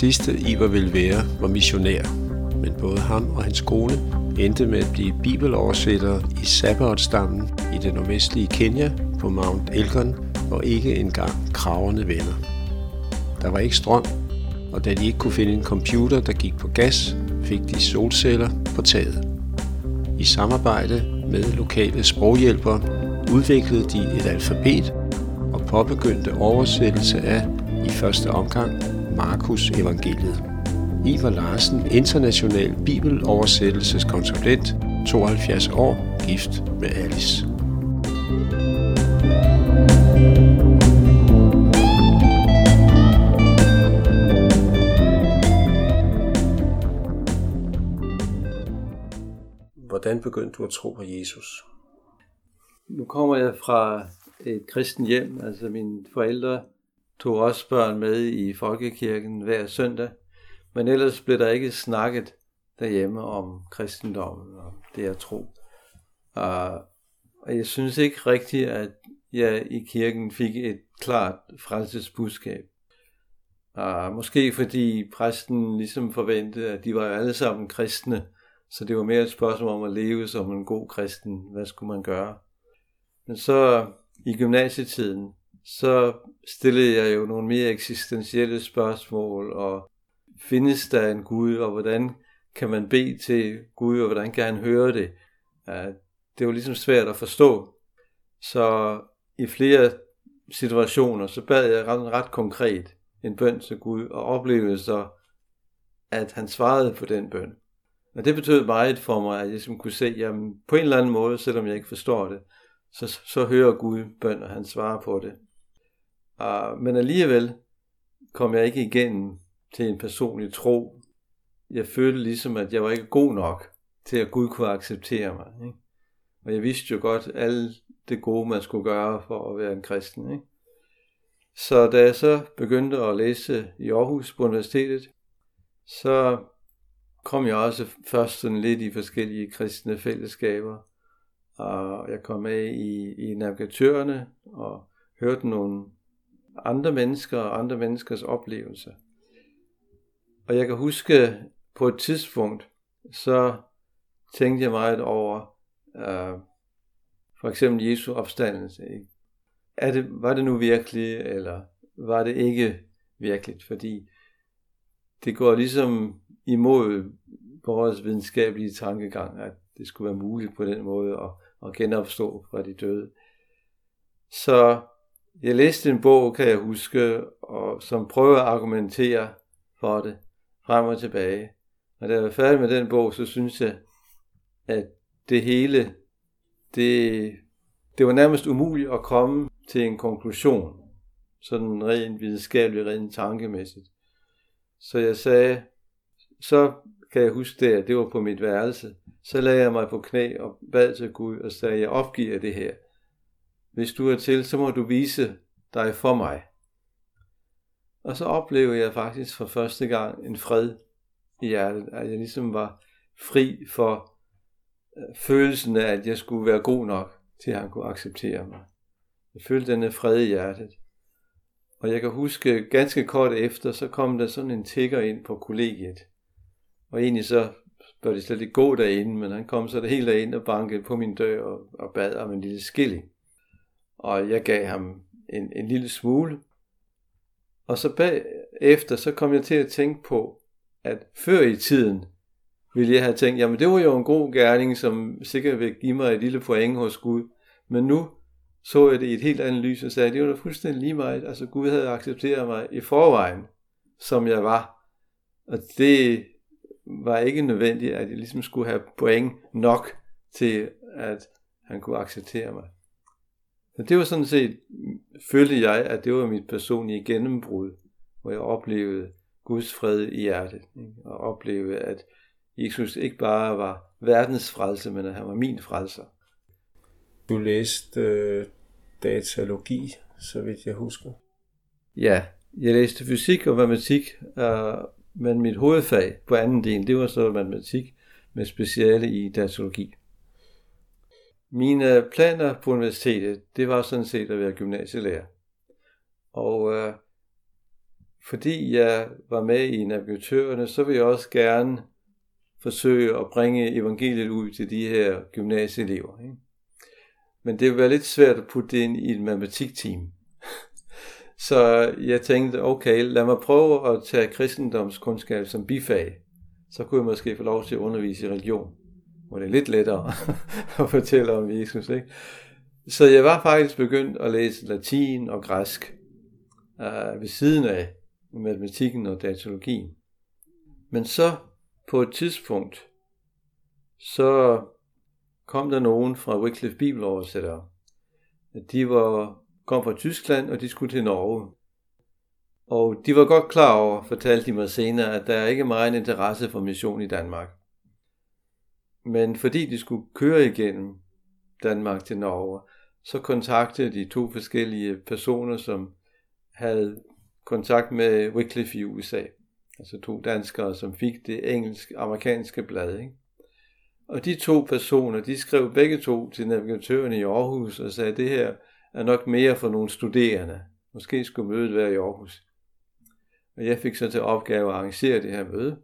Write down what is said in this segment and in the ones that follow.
sidste Ivar ville være, var missionær, men både ham og hans kone endte med at blive bibeloversættere i Sabbatstammen i det nordvestlige Kenya på Mount Elgon og ikke engang kraverne venner. Der var ikke strøm, og da de ikke kunne finde en computer, der gik på gas, fik de solceller på taget. I samarbejde med lokale sproghjælpere udviklede de et alfabet og påbegyndte oversættelse af, i første omgang, Markus evangeliet. Ivar Larsen, international bibeloversættelseskonsulent, 72 år, gift med Alice. Hvordan begyndte du at tro på Jesus? Nu kommer jeg fra et kristen hjem, altså mine forældre tog også børn med i folkekirken hver søndag, men ellers blev der ikke snakket derhjemme om kristendommen og det at tro. Ah, og jeg synes ikke rigtigt, at jeg i kirken fik et klart frelsesbudskab. Og måske fordi præsten ligesom forventede, at de var alle sammen kristne, så det var mere et spørgsmål om at leve som en god kristen. Hvad skulle man gøre? Men så i gymnasietiden, så stillede jeg jo nogle mere eksistentielle spørgsmål, og findes der en Gud, og hvordan kan man bede til Gud, og hvordan kan han høre det? Det var ligesom svært at forstå. Så i flere situationer, så bad jeg ret, ret konkret en bøn til Gud, og oplevede så, at han svarede på den bøn. Og det betød meget for mig, at jeg ligesom kunne se, at på en eller anden måde, selvom jeg ikke forstår det, så, så hører Gud bøn, og han svarer på det. Uh, men alligevel kom jeg ikke igennem til en personlig tro. Jeg følte ligesom, at jeg var ikke god nok til, at Gud kunne acceptere mig. Ikke? Og jeg vidste jo godt alt det gode, man skulle gøre for at være en kristen. Ikke? Så da jeg så begyndte at læse i Aarhus på universitetet, så kom jeg også først sådan lidt i forskellige kristne fællesskaber. Og jeg kom med i, i navigatørerne og hørte nogle andre mennesker og andre menneskers oplevelser. Og jeg kan huske på et tidspunkt, så tænkte jeg meget over øh, for eksempel Jesu opstandelse. Ikke? Er det, var det nu virkelig, eller var det ikke virkeligt? Fordi det går ligesom imod vores videnskabelige tankegang, at det skulle være muligt på den måde at, at genopstå fra de døde. Så jeg læste en bog, kan jeg huske, og, som prøver at argumentere for det frem og tilbage. Og da jeg var færdig med den bog, så synes jeg, at det hele, det, det var nærmest umuligt at komme til en konklusion, sådan rent videnskabeligt, rent tankemæssigt. Så jeg sagde, så kan jeg huske det, at det var på mit værelse. Så lagde jeg mig på knæ og bad til Gud og sagde, jeg opgiver det her. Hvis du er til, så må du vise dig for mig. Og så oplevede jeg faktisk for første gang en fred i hjertet, at jeg ligesom var fri for øh, følelsen af, at jeg skulle være god nok til, at han kunne acceptere mig. Jeg følte denne fred i hjertet. Og jeg kan huske, ganske kort efter, så kom der sådan en tigger ind på kollegiet. Og egentlig så bør det slet ikke gå derinde, men han kom så der helt ind og bankede på min dør og, og bad om en lille skilling. Og jeg gav ham en, en lille smule. Og så bagefter, så kom jeg til at tænke på, at før i tiden ville jeg have tænkt, jamen det var jo en god gerning, som sikkert vil give mig et lille point hos Gud. Men nu så jeg det i et helt andet lys og sagde, at det var da fuldstændig lige meget. Altså Gud havde accepteret mig i forvejen, som jeg var. Og det var ikke nødvendigt, at jeg ligesom skulle have point nok til, at han kunne acceptere mig. Så det var sådan set, følte jeg, at det var mit personlige gennembrud, hvor jeg oplevede Guds fred i hjertet, ikke? og oplevede, at Jesus ikke bare var verdens frelse, men at han var min frelser. Du læste øh, datalogi, så vidt jeg husker. Ja, jeg læste fysik og matematik, øh, men mit hovedfag på anden del, det var så matematik med speciale i datalogi. Mine planer på universitetet, det var sådan set at være gymnasielærer. Og øh, fordi jeg var med i navigatørerne, så vil jeg også gerne forsøge at bringe evangeliet ud til de her gymnasieelever. Ikke? Men det ville være lidt svært at putte det ind i et matematikteam. Så jeg tænkte, okay, lad mig prøve at tage kristendomskundskab som bifag. Så kunne jeg måske få lov til at undervise i religion, hvor det er lidt lettere at fortælle om Jesus. Ikke? Så jeg var faktisk begyndt at læse latin og græsk øh, ved siden af matematikken og datologien. Men så på et tidspunkt, så kom der nogen fra Wycliffe Bibeloversættere. De var, kom fra Tyskland, og de skulle til Norge. Og de var godt klar over, fortalte de mig senere, at der er ikke meget interesse for mission i Danmark. Men fordi de skulle køre igennem Danmark til Norge, så kontaktede de to forskellige personer, som havde kontakt med Wycliffe i USA. Altså to danskere, som fik det engelsk-amerikanske blad. Ikke? Og de to personer, de skrev begge to til navigatøren i Aarhus og sagde, at det her er nok mere for nogle studerende. Måske skulle mødet være i Aarhus. Og jeg fik så til opgave at arrangere det her møde.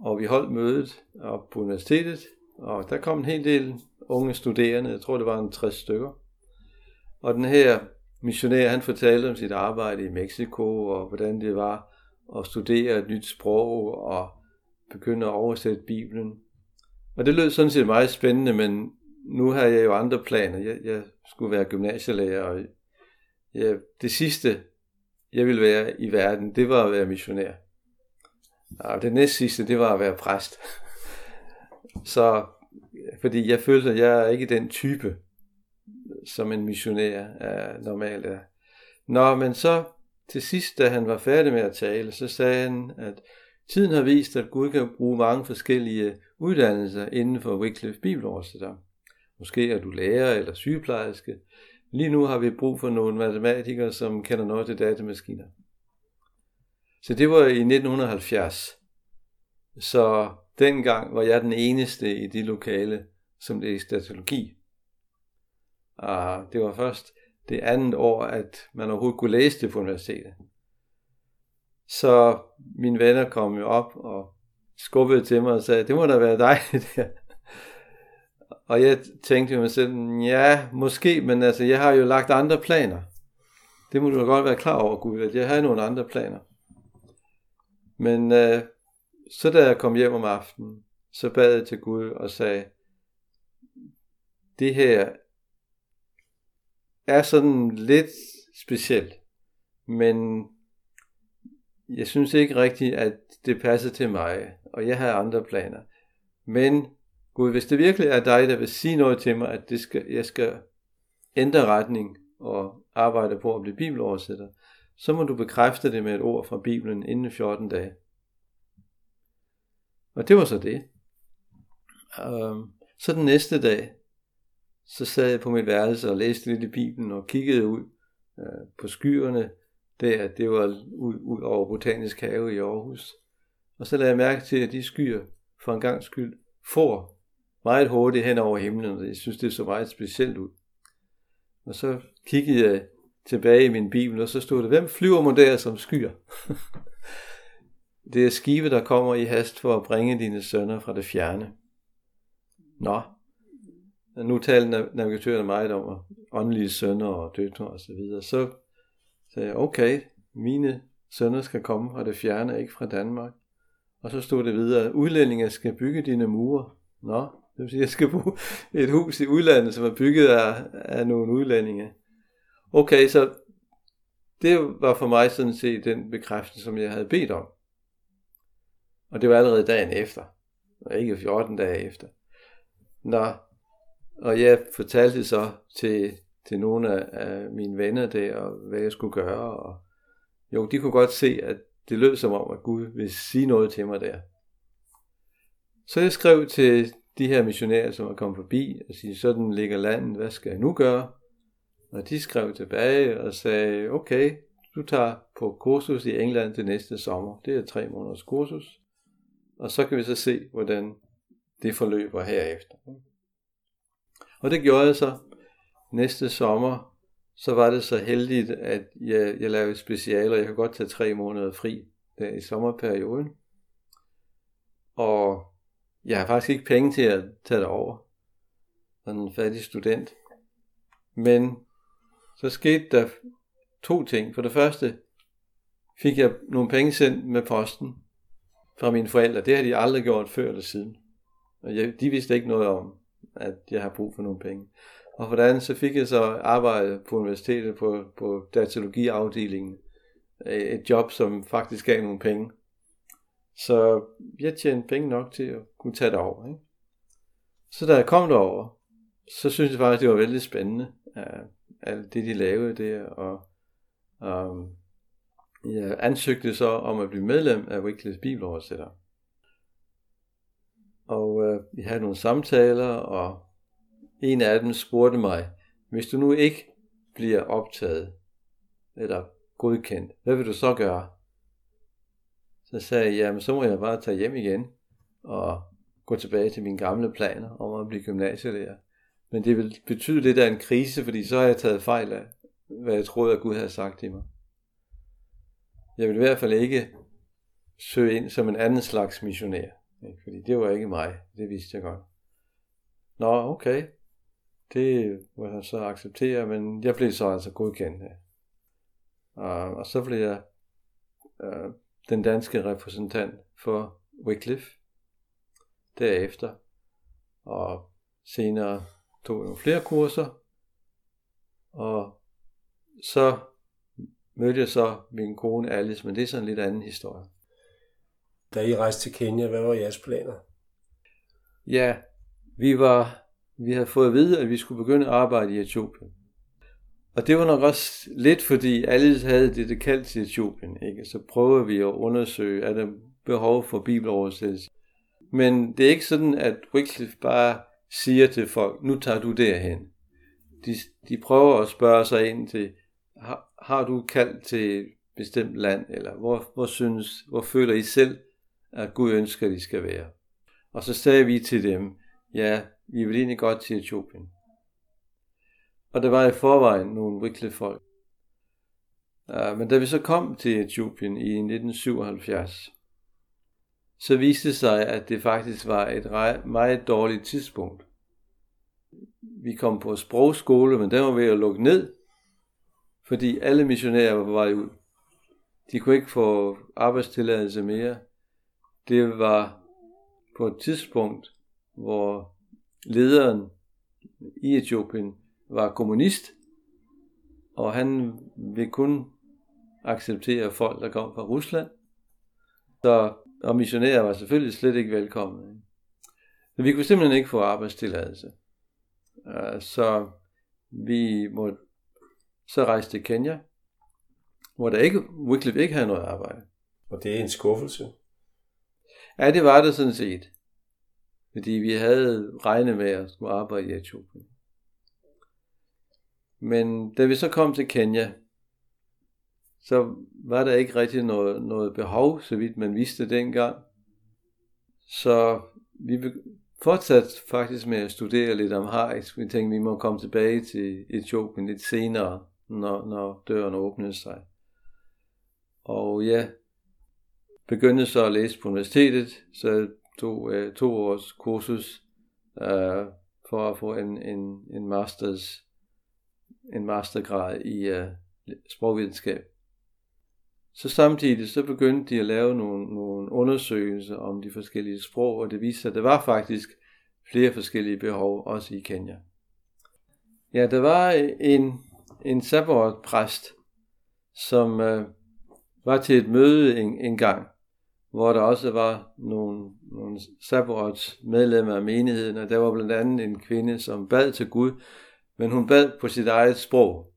Og vi holdt mødet op på universitetet, og der kom en hel del unge studerende, jeg tror det var en 60 stykker. Og den her missionær, han fortalte om sit arbejde i Mexico, og hvordan det var at studere et nyt sprog, og begynde at oversætte Bibelen. Og det lød sådan set meget spændende, men nu har jeg jo andre planer. Jeg, jeg skulle være gymnasielærer, og jeg, det sidste, jeg ville være i verden, det var at være missionær. Og det næst sidste, det var at være præst. Så, fordi jeg følte, at jeg er ikke den type, som en missionær er, normalt er. Nå, men så til sidst, da han var færdig med at tale, så sagde han, at tiden har vist, at Gud kan bruge mange forskellige uddannelser inden for Wycliffe Bibeloversætter. Måske er du lærer eller sygeplejerske. Lige nu har vi brug for nogle matematikere, som kender noget til datamaskiner. Så det var i 1970. Så dengang var jeg den eneste i det lokale, som læste datalogi. Og det var først det andet år, at man overhovedet kunne læse det på universitetet. Så mine venner kom jo op og skubbede til mig og sagde, det må da være dig. Der. Og jeg tænkte jo mig selv, ja, måske, men altså, jeg har jo lagt andre planer. Det må du godt være klar over, Gud, at jeg har nogle andre planer. Men øh, så da jeg kom hjem om aftenen, så bad jeg til Gud og sagde, det her er sådan lidt specielt, men jeg synes ikke rigtigt, at det passer til mig, og jeg har andre planer. Men Gud, hvis det virkelig er dig, der vil sige noget til mig, at det skal, jeg skal ændre retning og arbejde på at blive bibeloversætter, så må du bekræfte det med et ord fra Bibelen inden 14 dage. Og det var så det. Øhm, så den næste dag, så sad jeg på mit værelse og læste lidt i Bibelen og kiggede ud øh, på skyerne. Der, det var ud, ud over Botanisk Have i Aarhus. Og så lagde jeg mærke til, at de skyer for en gang skyld får meget hurtigt hen over himlen, og jeg synes, det så meget specielt ud. Og så kiggede jeg tilbage i min bibel, og så stod der, hvem flyver mod der som skyer? det er skive, der kommer i hast for at bringe dine sønner fra det fjerne. Nå, nu taler navigatøren meget om åndelige sønner og døtre og så videre. Så sagde jeg, okay, mine sønner skal komme fra det fjerne, ikke fra Danmark. Og så stod det videre, udlændinge skal bygge dine mure. Nå, det vil sige, at jeg skal bo i et hus i udlandet, som er bygget af, af nogle udlændinge. Okay, så det var for mig sådan set den bekræftelse, som jeg havde bedt om. Og det var allerede dagen efter, og ikke 14 dage efter. Nå, og jeg fortalte så til, til nogle af, af mine venner der, hvad jeg skulle gøre. Og jo, de kunne godt se, at det lød som om, at Gud ville sige noget til mig der. Så jeg skrev til de her missionærer, som var kommet forbi, og sige, sådan ligger landet, hvad skal jeg nu gøre? Og de skrev tilbage og sagde, okay, du tager på kursus i England til næste sommer. Det er tre måneders kursus. Og så kan vi så se, hvordan det forløber herefter. Og det gjorde jeg så. Næste sommer, så var det så heldigt, at jeg, jeg lavede specialer. Jeg kunne godt tage tre måneder fri der i sommerperioden. Og jeg har faktisk ikke penge til at tage det over. Sådan en fattig student. Men så skete der to ting. For det første fik jeg nogle penge sendt med posten fra mine forældre. Det har de aldrig gjort før eller siden. Og jeg, de vidste ikke noget om, at jeg har brug for nogle penge. Og for det andet, så fik jeg så arbejde på universitetet på, på datalogiafdelingen. Øh, et job, som faktisk gav nogle penge. Så jeg tjente penge nok til at kunne tage det over. Ikke? Så da jeg kom derover, så synes jeg faktisk, det var vældig spændende. Alt det, de lavede der. Og um, jeg ansøgte så om at blive medlem af Wycliffe Bibeloversætter. Og øh, vi havde nogle samtaler, og en af dem spurgte mig, hvis du nu ikke bliver optaget eller godkendt, hvad vil du så gøre? Så sagde jeg, jamen så må jeg bare tage hjem igen og gå tilbage til mine gamle planer om at blive gymnasielærer. Men det vil betyde lidt af en krise, fordi så har jeg taget fejl af, hvad jeg troede, at Gud havde sagt til mig. Jeg vil i hvert fald ikke søge ind som en anden slags missionær. Fordi det var ikke mig, det vidste jeg godt. Nå, okay. Det må jeg så acceptere, men jeg blev så altså godkendt. Og, og så blev jeg øh, den danske repræsentant for Wycliffe derefter. Og senere tog nogle flere kurser. Og så mødte jeg så min kone Alice, men det er sådan en lidt anden historie. Da I rejste til Kenya, hvad var jeres planer? Ja, vi var vi havde fået at vide, at vi skulle begynde at arbejde i Etiopien. Og det var nok også lidt, fordi alle havde det, det kaldt til Etiopien. Ikke? Så prøver vi at undersøge, er der behov for bibeloversættelse. Men det er ikke sådan, at Wycliffe bare siger til folk, nu tager du derhen. De, de prøver at spørge sig ind til, har, har du kaldt til et bestemt land, eller hvor, hvor, synes, hvor føler I selv, at Gud ønsker, at I skal være? Og så sagde vi til dem, ja, vi vil egentlig godt til Etiopien. Og der var i forvejen nogle Wycliffe folk. Men da vi så kom til Etiopien i 1977, så viste det sig, at det faktisk var et meget dårligt tidspunkt. Vi kom på sprogskole, men den var ved at lukke ned, fordi alle missionærer var på vej ud. De kunne ikke få arbejdstilladelse mere. Det var på et tidspunkt, hvor lederen i Etiopien var kommunist, og han ville kun acceptere folk, der kom fra Rusland. Så, og missionærer var selvfølgelig slet ikke velkomne. Så vi kunne simpelthen ikke få arbejdstilladelse. Uh, så vi måtte så rejse til Kenya, hvor der ikke, Wycliffe ikke havde noget arbejde. Og det er en skuffelse? Ja, det var det sådan set. Fordi vi havde regnet med at skulle arbejde i Etiopien. Men da vi så kom til Kenya, så var der ikke rigtig noget, noget behov, så vidt man vidste dengang. Så vi fortsatte faktisk med at studere lidt om harisk. Vi tænkte, vi må komme tilbage til Etiopien lidt senere, når, når døren åbnede sig. Og ja, begyndte så at læse på universitetet, så to, øh, to års kursus øh, for at få en, en, en masters en mastergrad i øh, sprogvidenskab. Så samtidig så begyndte de at lave nogle, nogle undersøgelser om de forskellige sprog, og det viste sig, at der var faktisk flere forskellige behov, også i Kenya. Ja, der var øh, en, en sabbat-præst, som øh, var til et møde en, en gang, hvor der også var nogle, nogle Sabbaths medlemmer af menigheden, og der var blandt andet en kvinde, som bad til Gud, men hun bad på sit eget sprog,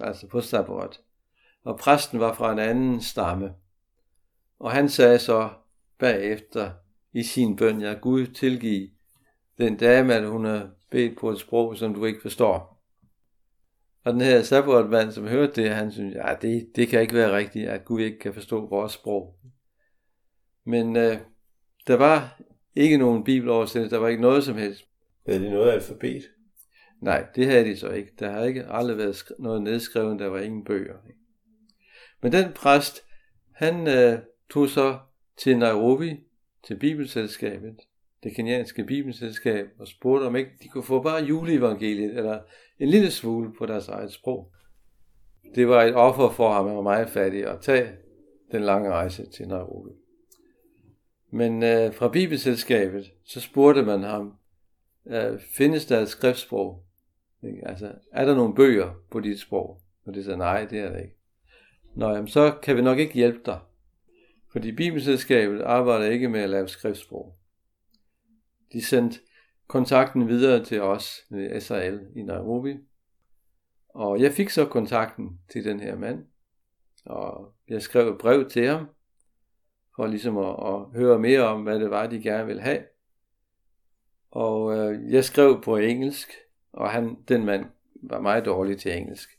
altså på Sabbath. Og præsten var fra en anden stamme. Og han sagde så bagefter i sin bøn, ja Gud tilgive den dame, at hun har bedt på et sprog, som du ikke forstår. Og den her sabbatmand, som hørte det, han synes, ja, det, det kan ikke være rigtigt, at Gud ikke kan forstå vores sprog. Men øh, der var ikke nogen bibeloversættelse, der var ikke noget som helst. Er det noget alfabet? Nej, det havde de så ikke. Der har ikke aldrig været noget nedskrevet, der var ingen bøger. Men den præst, han øh, tog så til Nairobi, til Bibelselskabet, det kenyanske Bibelselskab, og spurgte om ikke de kunne få bare juleevangeliet, eller en lille smule på deres eget sprog. Det var et offer for ham, han var meget fattig, at tage den lange rejse til Nairobi. Men øh, fra Bibelselskabet, så spurgte man ham, øh, findes der et skriftsprog? Altså, er der nogle bøger på dit sprog? Og det sagde, nej, det er der ikke. Nå, jamen, så kan vi nok ikke hjælpe dig. Fordi Bibelselskabet arbejder ikke med at lave skriftsprog. De sendte kontakten videre til os ved SRL i Nairobi. Og jeg fik så kontakten til den her mand. Og jeg skrev et brev til ham, for ligesom at, at høre mere om, hvad det var, de gerne ville have. Og øh, jeg skrev på engelsk, og han, den mand var meget dårlig til engelsk.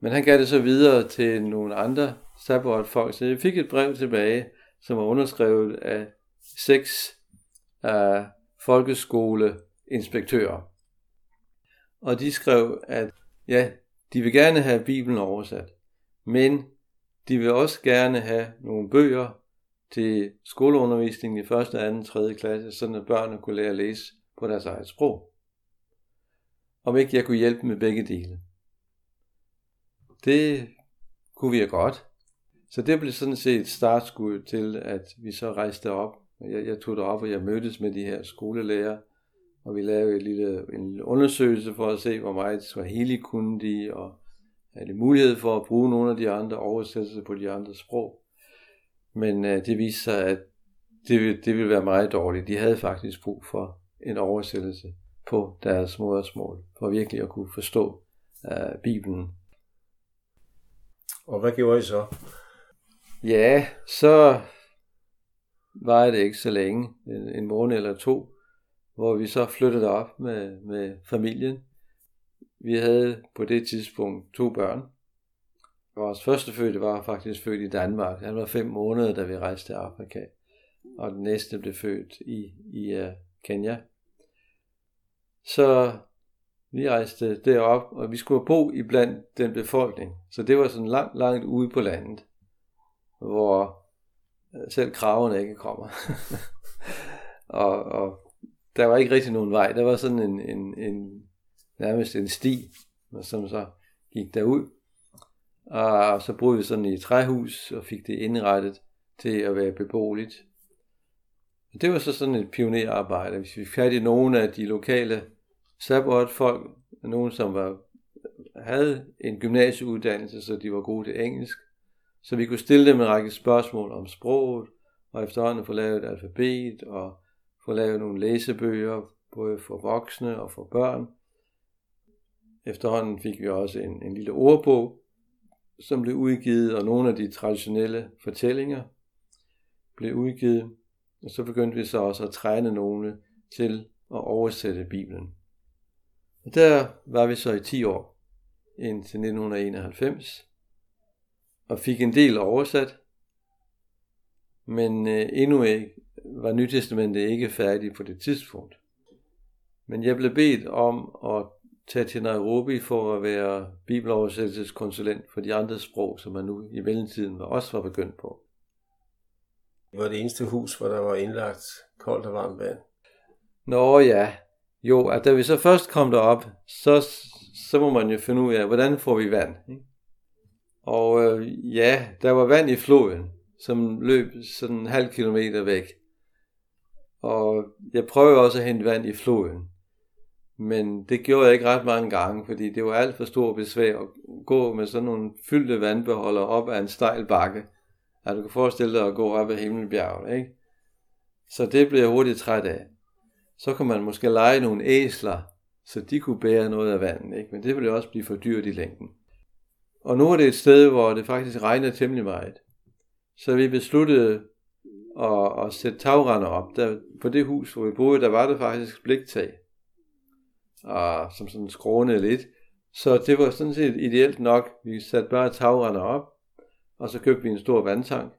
Men han gav det så videre til nogle andre Sabbath-folk, så jeg fik et brev tilbage, som var underskrevet af seks uh, folkeskoleinspektører. Og de skrev, at ja, de vil gerne have Bibelen oversat, men de vil også gerne have nogle bøger til skoleundervisningen i 1., 2., 3. klasse, så at børnene kunne lære at læse på deres eget sprog. Om ikke jeg kunne hjælpe med begge dele. Det kunne vi godt. Så det blev sådan set startskud til, at vi så rejste op. Jeg, jeg tog derop, og jeg mødtes med de her skolelærer, og vi lavede et lille, en lille undersøgelse for at se, hvor meget Swahili kunne de, og havde de mulighed for at bruge nogle af de andre oversættelser på de andre sprog. Men øh, det viste sig, at det, det ville være meget dårligt. De havde faktisk brug for en oversættelse på deres modersmål, for virkelig at kunne forstå uh, Bibelen. Og hvad gjorde I så? Ja, så var det ikke så længe, en, en måned eller to, hvor vi så flyttede op med, med familien. Vi havde på det tidspunkt to børn. Vores første fødte var faktisk født i Danmark. Han var fem måneder, da vi rejste til Afrika. Og den næste blev født i, i uh, Kenya. Så vi rejste derop, og vi skulle bo i blandt den befolkning. Så det var sådan langt, langt ude på landet, hvor øh, selv kravene ikke kommer. og, og der var ikke rigtig nogen vej. Der var sådan en, en, en nærmest en sti, som så gik derud. Og så boede vi sådan i et træhus og fik det indrettet til at være beboeligt. Det var så sådan et pionerarbejde. Hvis vi fik fat i nogle af de lokale Sabbat folk, nogen som var, havde en gymnasieuddannelse, så de var gode til engelsk, så vi kunne stille dem en række spørgsmål om sproget, og efterhånden få lavet et alfabet, og få lavet nogle læsebøger, både for voksne og for børn. Efterhånden fik vi også en, en lille ordbog, som blev udgivet, og nogle af de traditionelle fortællinger blev udgivet. Og så begyndte vi så også at træne nogle til at oversætte Bibelen. Og der var vi så i 10 år, indtil 1991, og fik en del oversat, men øh, endnu ikke var Nytestamentet ikke færdigt på det tidspunkt. Men jeg blev bedt om at tage til Nairobi for at være bibeloversættelseskonsulent for de andre sprog, som man nu i mellemtiden også var begyndt på. Det var det eneste hus, hvor der var indlagt koldt og varmt vand. Nå ja, jo, at da vi så først kom derop, så, så må man jo finde ud af, hvordan får vi vand. Ikke? Og øh, ja, der var vand i floden, som løb sådan en halv kilometer væk. Og jeg prøvede også at hente vand i floden. Men det gjorde jeg ikke ret mange gange, fordi det var alt for stor besvær at gå med sådan nogle fyldte vandbeholder op ad en stejl bakke. At du kan forestille dig at gå op ad Himmelbjerget, ikke? Så det blev jeg hurtigt træt af så kunne man måske lege nogle æsler, så de kunne bære noget af vandet, ikke? men det ville også blive for dyrt i længden. Og nu er det et sted, hvor det faktisk regner temmelig meget. Så vi besluttede at, at sætte tagrender op. Der, på det hus, hvor vi boede, der var der faktisk bliktag, og, ah, som sådan skrånede lidt. Så det var sådan set ideelt nok. Vi satte bare tagrender op, og så købte vi en stor vandtank,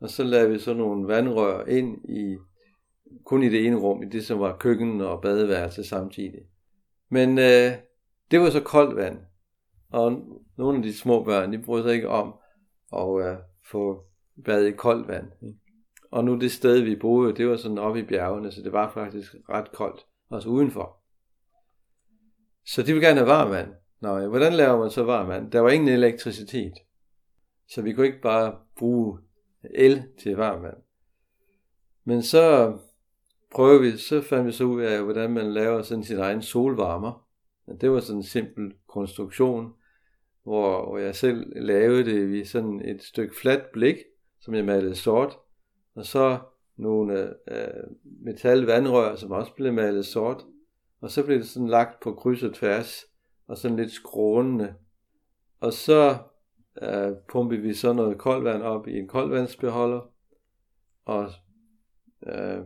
og så lavede vi så nogle vandrør ind i kun i det ene rum, i det som var køkken og badeværelse samtidig. Men øh, det var så koldt vand, og nogle af de små børn, de brød sig ikke om at øh, få bad i koldt vand. Og nu det sted, vi boede, det var sådan oppe i bjergene, så det var faktisk ret koldt, også udenfor. Så de ville gerne have varmt vand. Nå, hvordan laver man så varmt vand? Der var ingen elektricitet. Så vi kunne ikke bare bruge el til varmt vand. Men så prøvede vi, så fandt vi så ud af, hvordan man laver sådan sin egen solvarmer. Det var sådan en simpel konstruktion, hvor, hvor jeg selv lavede det i sådan et stykke fladt blik, som jeg malede sort, og så nogle øh, metalvandrør, som også blev malet sort, og så blev det sådan lagt på kryds og tværs, og sådan lidt skrånende. Og så øh, pumpede vi så noget koldvand op i en koldvandsbeholder, og øh,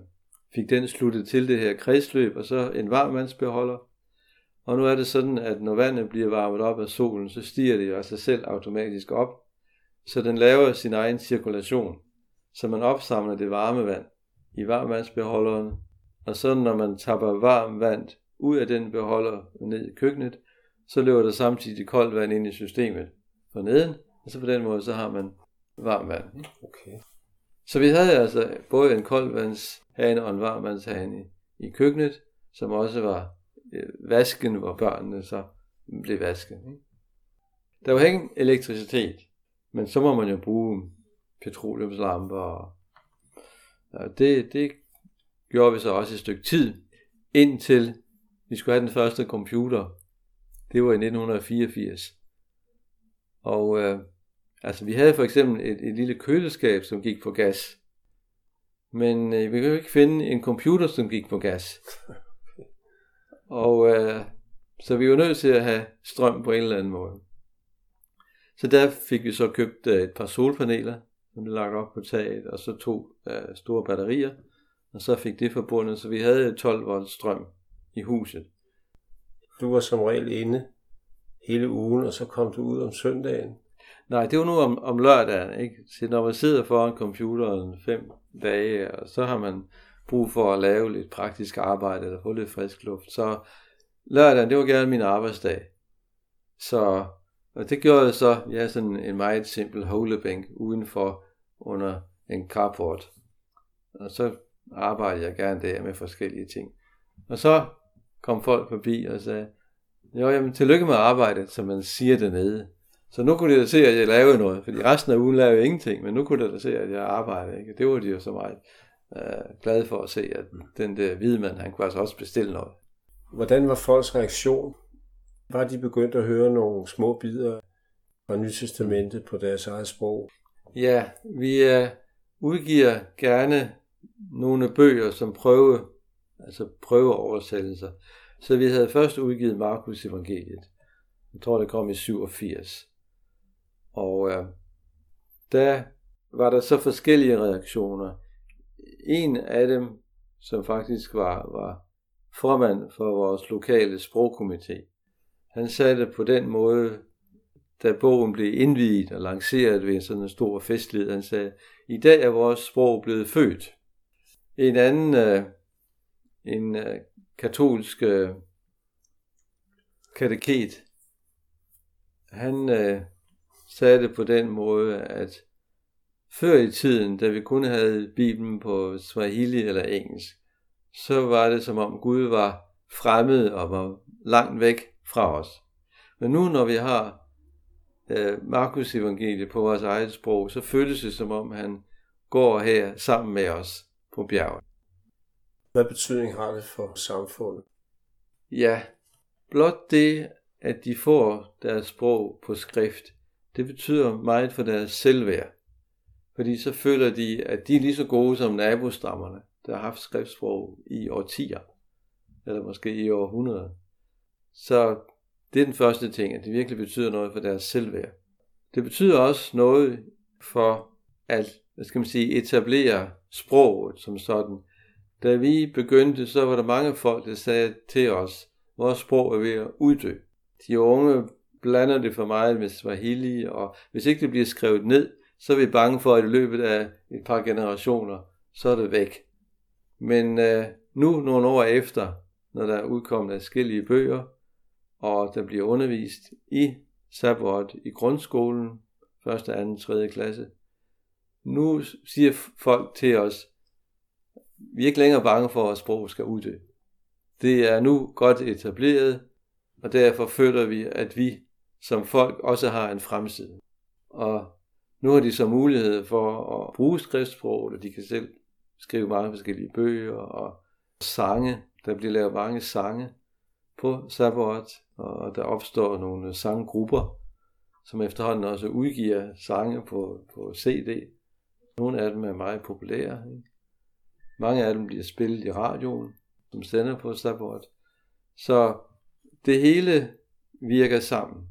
fik den sluttet til det her kredsløb, og så en varmvandsbeholder. Og nu er det sådan, at når vandet bliver varmet op af solen, så stiger det jo af sig selv automatisk op, så den laver sin egen cirkulation, så man opsamler det varme vand i varmvandsbeholderen, og så når man tapper varmt vand ud af den beholder ned i køkkenet, så løber der samtidig koldt vand ind i systemet for neden, og så på den måde, så har man varmt vand. Okay. Så vi havde altså både en koldvandshane og en varmvandshane i, i køkkenet, som også var øh, vasken, hvor børnene så blev vasket. Ikke? Der var ingen elektricitet, men så må man jo bruge petroleumslamper. Og, og det, det gjorde vi så også et stykke tid, indtil vi skulle have den første computer. Det var i 1984. Og øh, altså vi havde for eksempel et, et lille køleskab, som gik på gas. Men øh, vi kunne ikke finde en computer, som gik på gas. Og øh, så vi var nødt til at have strøm på en eller anden måde. Så der fik vi så købt øh, et par solpaneler, som blev lagt op på taget, og så to øh, store batterier, og så fik det forbundet, så vi havde 12 volt strøm i huset. Du var som regel inde hele ugen, og så kom du ud om søndagen. Nej, det var nu om, om lørdagen, ikke? Så når man sidder foran computeren fem dage, og så har man brug for at lave lidt praktisk arbejde, eller få lidt frisk luft, så lørdagen, det var gerne min arbejdsdag. Så og det gjorde jeg så, ja, sådan en meget simpel holebænk udenfor under en carport. Og så arbejdede jeg gerne der med forskellige ting. Og så kom folk forbi og sagde, jo, jamen, tillykke med arbejdet, som man siger dernede. Så nu kunne de da se, at jeg lavede noget, fordi resten af ugen lavede jeg ingenting, men nu kunne de da se, at jeg arbejdede. Ikke? Det var de jo så meget øh, glade for at se, at den der hvide mand, han kunne altså også bestille noget. Hvordan var folks reaktion? Var de begyndt at høre nogle små bidder fra Nytestamentet på deres eget sprog? Ja, vi uh, udgiver gerne nogle bøger, som prøve, altså prøveoversættelser. Så vi havde først udgivet Markus evangeliet. Jeg tror, det kom i 87. Og øh, der var der så forskellige reaktioner. En af dem, som faktisk var, var formand for vores lokale sprogkomité, han sagde det på den måde, da bogen blev indviet og lanceret ved sådan en stor festlighed. Han sagde, i dag er vores sprog blevet født. En anden, øh, en øh, katolsk øh, kateket, han øh, sagde det på den måde, at før i tiden, da vi kun havde Bibelen på Swahili eller engelsk, så var det som om Gud var fremmed og var langt væk fra os. Men nu når vi har øh, Markus evangeliet på vores eget sprog, så føles det som om han går her sammen med os på bjerget. Hvad betydning har det for samfundet? Ja, blot det, at de får deres sprog på skrift, det betyder meget for deres selvværd. Fordi så føler de, at de er lige så gode som nabostammerne, der har haft skriftsprog i årtier, eller måske i århundreder. Så det er den første ting, at det virkelig betyder noget for deres selvværd. Det betyder også noget for at hvad skal man sige, etablere sproget som sådan. Da vi begyndte, så var der mange folk, der sagde til os, vores sprog er ved at uddø. De unge blander det for meget med Swahili, og hvis ikke det bliver skrevet ned, så er vi bange for, at i løbet af et par generationer, så er det væk. Men øh, nu, nogle år efter, når der er udkommet forskellige bøger, og der bliver undervist i sabbat i grundskolen, 1., 2., 3. klasse. Nu siger folk til os, vi er ikke længere bange for, at sprog skal uddø. Det er nu godt etableret, og derfor føler vi, at vi som folk også har en fremtid. Og nu har de så mulighed for at bruge skriftsprog, og de kan selv skrive mange forskellige bøger og sange. Der bliver lavet mange sange på sabbat, og der opstår nogle sanggrupper, som efterhånden også udgiver sange på, på CD. Nogle af dem er meget populære. Ikke? Mange af dem bliver spillet i radioen, som sender på sabbat. Så det hele virker sammen.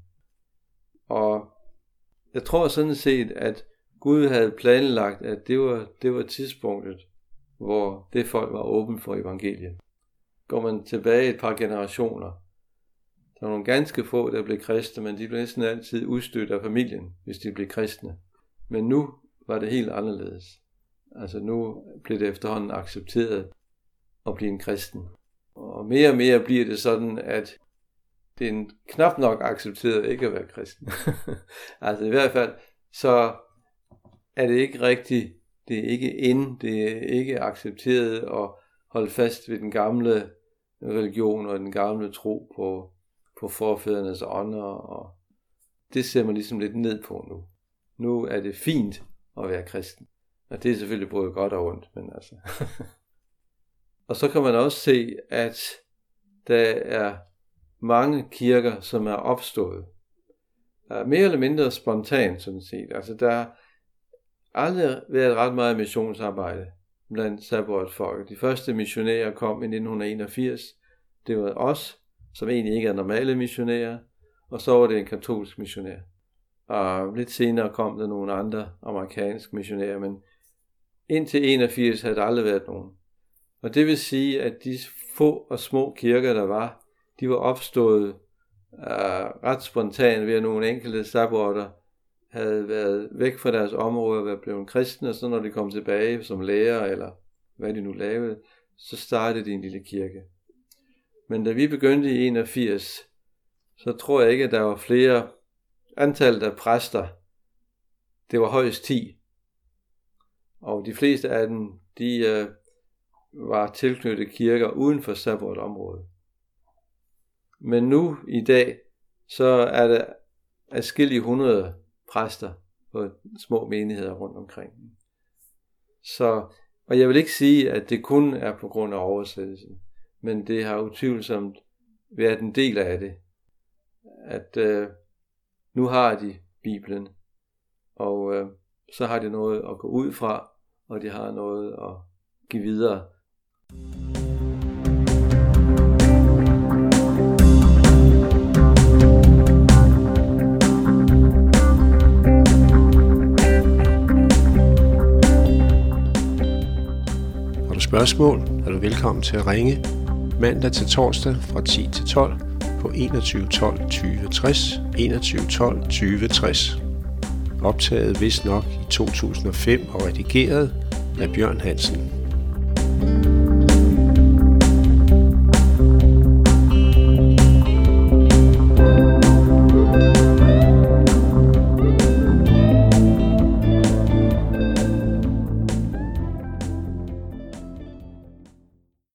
Jeg tror sådan set, at Gud havde planlagt, at det var, det var tidspunktet, hvor det folk var åben for evangeliet. Går man tilbage et par generationer, der var nogle ganske få, der blev kristne, men de blev næsten altid udstødt af familien, hvis de blev kristne. Men nu var det helt anderledes. Altså nu blev det efterhånden accepteret at blive en kristen. Og mere og mere bliver det sådan, at det er knap nok accepteret ikke at være kristen. altså i hvert fald, så er det ikke rigtigt, det er ikke ind, det er ikke accepteret at holde fast ved den gamle religion og den gamle tro på, på forfædrenes ånder, og det ser man ligesom lidt ned på nu. Nu er det fint at være kristen. Og det er selvfølgelig både godt og ondt, men altså. og så kan man også se, at der er mange kirker, som er opstået. Er mere eller mindre spontant, sådan set. Altså, der har aldrig været ret meget missionsarbejde blandt sabbatfolk. De første missionærer kom i 1981. Det var os, som egentlig ikke er normale missionærer, og så var det en katolsk missionær. Og lidt senere kom der nogle andre amerikanske missionærer, men indtil 81 havde der aldrig været nogen. Og det vil sige, at de få og små kirker, der var, de var opstået uh, ret spontant ved, at nogle enkelte sabbater havde været væk fra deres område og været blevet kristne, og så når de kom tilbage som lærer, eller hvad de nu lavede, så startede de en lille kirke. Men da vi begyndte i 81, så tror jeg ikke, at der var flere antallet af præster. Det var højst 10. Og de fleste af dem, de uh, var tilknyttet kirker uden for sabbatområdet. Men nu i dag, så er der adskillige hundrede præster på små menigheder rundt omkring. Så, og jeg vil ikke sige, at det kun er på grund af oversættelsen, men det har utvivlsomt været en del af det. At øh, nu har de Bibelen, og øh, så har de noget at gå ud fra, og de har noget at give videre. Spørgsmål, er du velkommen til at ringe mandag til torsdag fra 10 til 12 på 21 12 20 60, 21 12 20 60. Optaget vist nok i 2005 og redigeret af Bjørn Hansen.